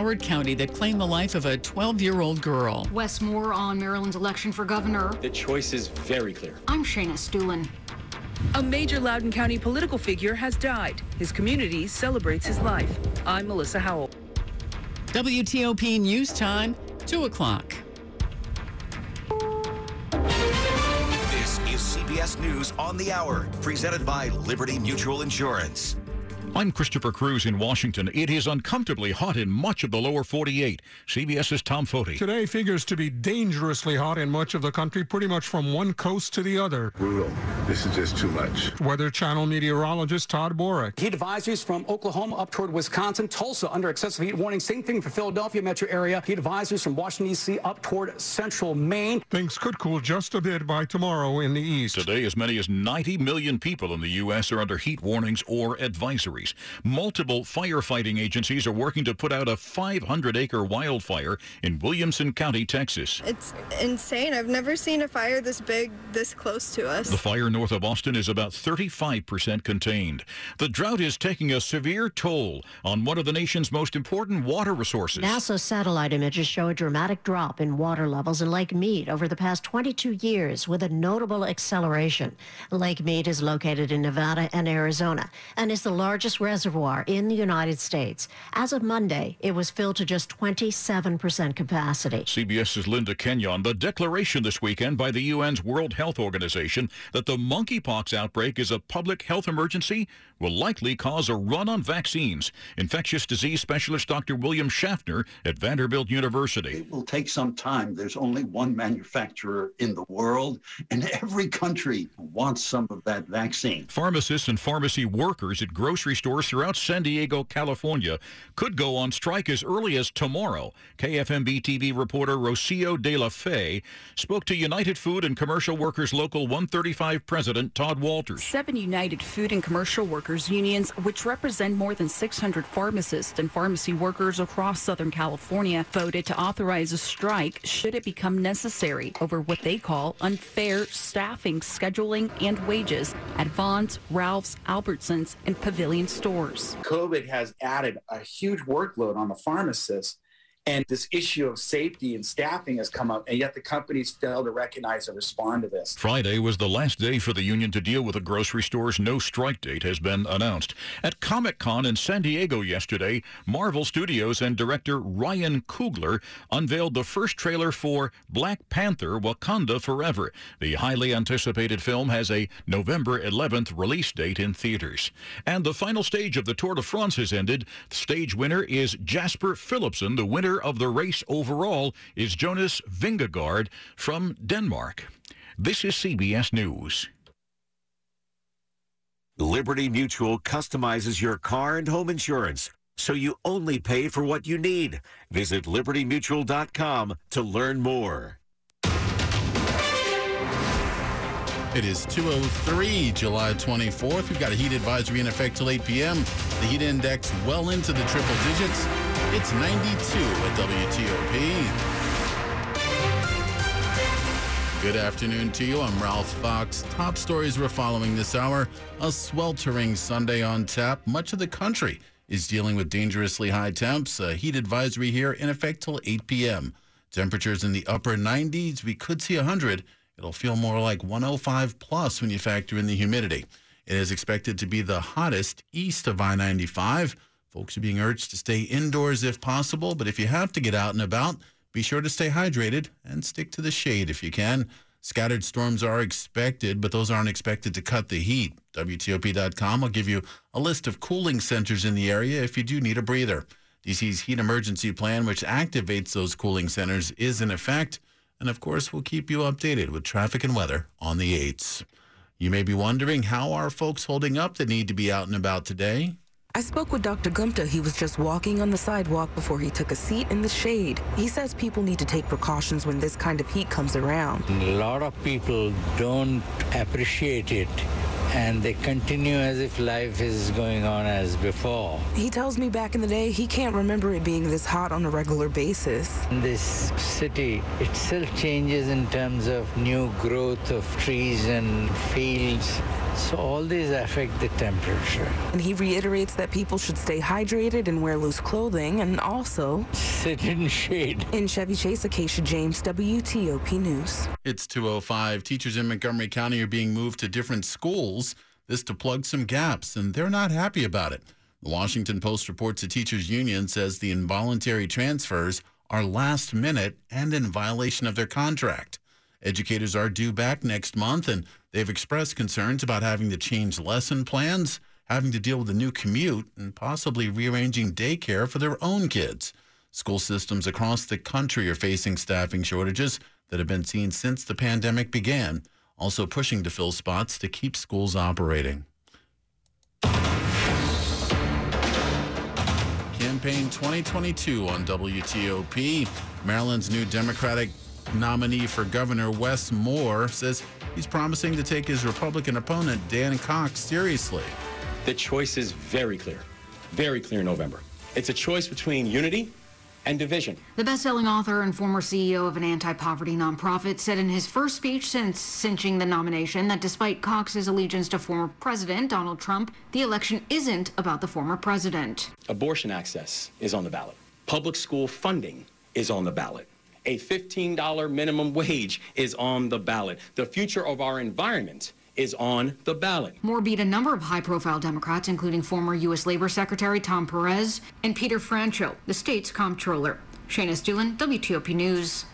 Howard County that claimed the life of a 12 year old girl. Wes Moore on Maryland's election for governor. The choice is very clear. I'm Shayna Estulin. A major Loudoun County political figure has died. His community celebrates his life. I'm Melissa Howell. WTOP News Time, 2 o'clock. This is CBS News on the Hour, presented by Liberty Mutual Insurance. I'm Christopher Cruz in Washington. It is uncomfortably hot in much of the lower 48. CBS's Tom Foti. Today figures to be dangerously hot in much of the country, pretty much from one coast to the other. Brutal. This is just too much. Weather Channel meteorologist Todd Borick. Heat advisories from Oklahoma up toward Wisconsin, Tulsa under excessive heat warning. Same thing for Philadelphia metro area. Heat advisories from Washington, D.C. up toward central Maine. Things could cool just a bit by tomorrow in the east. Today, as many as 90 million people in the U.S. are under heat warnings or advisories. Multiple firefighting agencies are working to put out a 500 acre wildfire in Williamson County, Texas. It's insane. I've never seen a fire this big, this close to us. The fire north of Austin is about 35% contained. The drought is taking a severe toll on one of the nation's most important water resources. NASA satellite images show a dramatic drop in water levels in Lake Mead over the past 22 years with a notable acceleration. Lake Mead is located in Nevada and Arizona and is the largest reservoir in the United States. As of Monday, it was filled to just 27% capacity. CBS's Linda Kenyon. The declaration this weekend by the UN's World Health Organization that the monkeypox outbreak is a public health emergency will likely cause a run on vaccines. Infectious disease specialist Dr. William Schaffner at Vanderbilt University. It will take some time. There's only one manufacturer in the world, and every country wants some of that vaccine. Pharmacists and pharmacy workers at grocery stores throughout San Diego, California could go on strike as early as tomorrow. KFMB TV reporter Rocio de la Fe spoke to United Food and Commercial Workers Local 135 President Todd Walters. Seven United Food and Commercial Workers unions, which represent more than 600 pharmacists and pharmacy workers across Southern California, voted to authorize a strike should it become necessary over what they call unfair staffing, scheduling, and wages at Vons, Ralph's, Albertsons, and Pavilion stores. COVID has added a huge workload on the pharmacists. And this issue of safety and staffing has come up, and yet the companies fail to recognize and respond to this. Friday was the last day for the union to deal with the grocery stores. No strike date has been announced. At Comic Con in San Diego yesterday, Marvel Studios and director Ryan Coogler unveiled the first trailer for Black Panther Wakanda Forever. The highly anticipated film has a November 11th release date in theaters. And the final stage of the Tour de France has ended. Stage winner is Jasper Philipsen. The winner of the race overall is Jonas Vingegaard from Denmark. This is CBS News. Liberty Mutual customizes your car and home insurance so you only pay for what you need. Visit libertymutual.com to learn more. It is 203, July 24th. We've got a heat advisory in effect till 8 p.m. The heat index well into the triple digits. It's 92 at WTOP. Good afternoon to you. I'm Ralph Fox. Top stories we're following this hour. A sweltering Sunday on tap. Much of the country is dealing with dangerously high temps. A heat advisory here in effect till 8 p.m. Temperatures in the upper 90s. We could see 100. It'll feel more like 105 plus when you factor in the humidity. It is expected to be the hottest east of I 95. Folks are being urged to stay indoors if possible, but if you have to get out and about, be sure to stay hydrated and stick to the shade if you can. Scattered storms are expected, but those aren't expected to cut the heat. WTOP.com will give you a list of cooling centers in the area if you do need a breather. DC's heat emergency plan, which activates those cooling centers, is in effect. And of course, we'll keep you updated with traffic and weather on the 8s. You may be wondering how are folks holding up that need to be out and about today? I spoke with Dr. Gupta. He was just walking on the sidewalk before he took a seat in the shade. He says people need to take precautions when this kind of heat comes around. A lot of people don't appreciate it and they continue as if life is going on as before. He tells me back in the day he can't remember it being this hot on a regular basis. This city itself changes in terms of new growth of trees and fields So all these affect the temperature. And he reiterates that people should stay hydrated and wear loose clothing and also sit in shade. In Chevy Chase, Acacia James, WTOP News. It's 205. Teachers in Montgomery County are being moved to different schools. This to plug some gaps, and they're not happy about it. The Washington Post reports the teachers union says the involuntary transfers are last minute and in violation of their contract. Educators are due back next month, and they've expressed concerns about having to change lesson plans, having to deal with a new commute, and possibly rearranging daycare for their own kids. School systems across the country are facing staffing shortages that have been seen since the pandemic began, also pushing to fill spots to keep schools operating. Campaign 2022 on WTOP. Maryland's new Democratic nominee for governor, Wes Moore, says he's promising to take his Republican opponent, Dan Cox, seriously. The choice is very clear, very clear in November. It's a choice between unity and division. The best-selling author and former CEO of an anti-poverty nonprofit said in his first speech since cinching the nomination that despite Cox's allegiance to former President Donald Trump, the election isn't about the former president. Abortion access is on the ballot. Public school funding is on the ballot. A $15 minimum wage is on the ballot. The future of our environment is on the ballot. Moore beat a number of high profile Democrats, including former U.S. Labor Secretary Tom Perez and Peter Franchot, the state's comptroller. Shayna Estulin, WTOP News.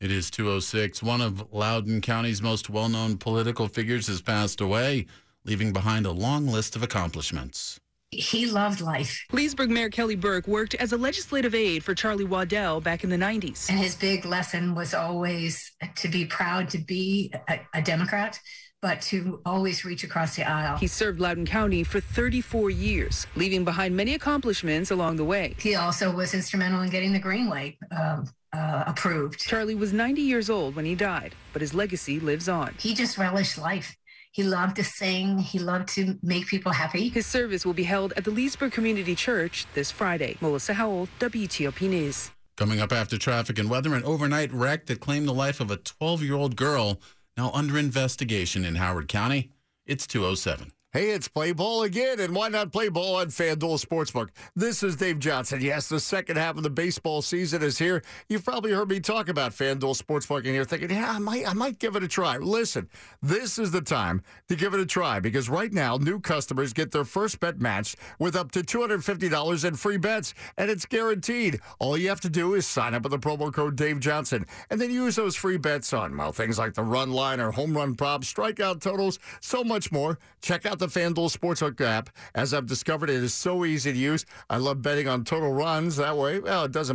It is 206. One of Loudoun County's most well known political figures has passed away, leaving behind a long list of accomplishments. He loved life. Leesburg Mayor Kelly Burke worked as a legislative aide for Charlie Waddell back in the 90s. And his big lesson was always to be proud to be a, a Democrat, but to always reach across the aisle. He served Loudoun County for 34 years, leaving behind many accomplishments along the way. He also was instrumental in getting the Greenway um, uh, approved. Charlie was 90 years old when he died, but his legacy lives on. He just relished life. He loved to sing. He loved to make people happy. His service will be held at the Leesburg Community Church this Friday. Melissa Howell, WTOP News. Coming up after traffic and weather, an overnight wreck that claimed the life of a 12 year old girl now under investigation in Howard County. It's 207. Hey, it's play ball again, and why not play ball on FanDuel Sportsbook? This is Dave Johnson. Yes, the second half of the baseball season is here. You've probably heard me talk about FanDuel Sportsbook, and you're thinking, yeah, I might, I might give it a try. Listen, this is the time to give it a try because right now, new customers get their first bet matched with up to $250 in free bets, and it's guaranteed. All you have to do is sign up with the promo code Dave Johnson, and then use those free bets on, well, things like the run line or home run props, strikeout totals, so much more. Check out the FanDuel Sportsbook app. As I've discovered, it is so easy to use. I love betting on total runs. That way, well, it doesn't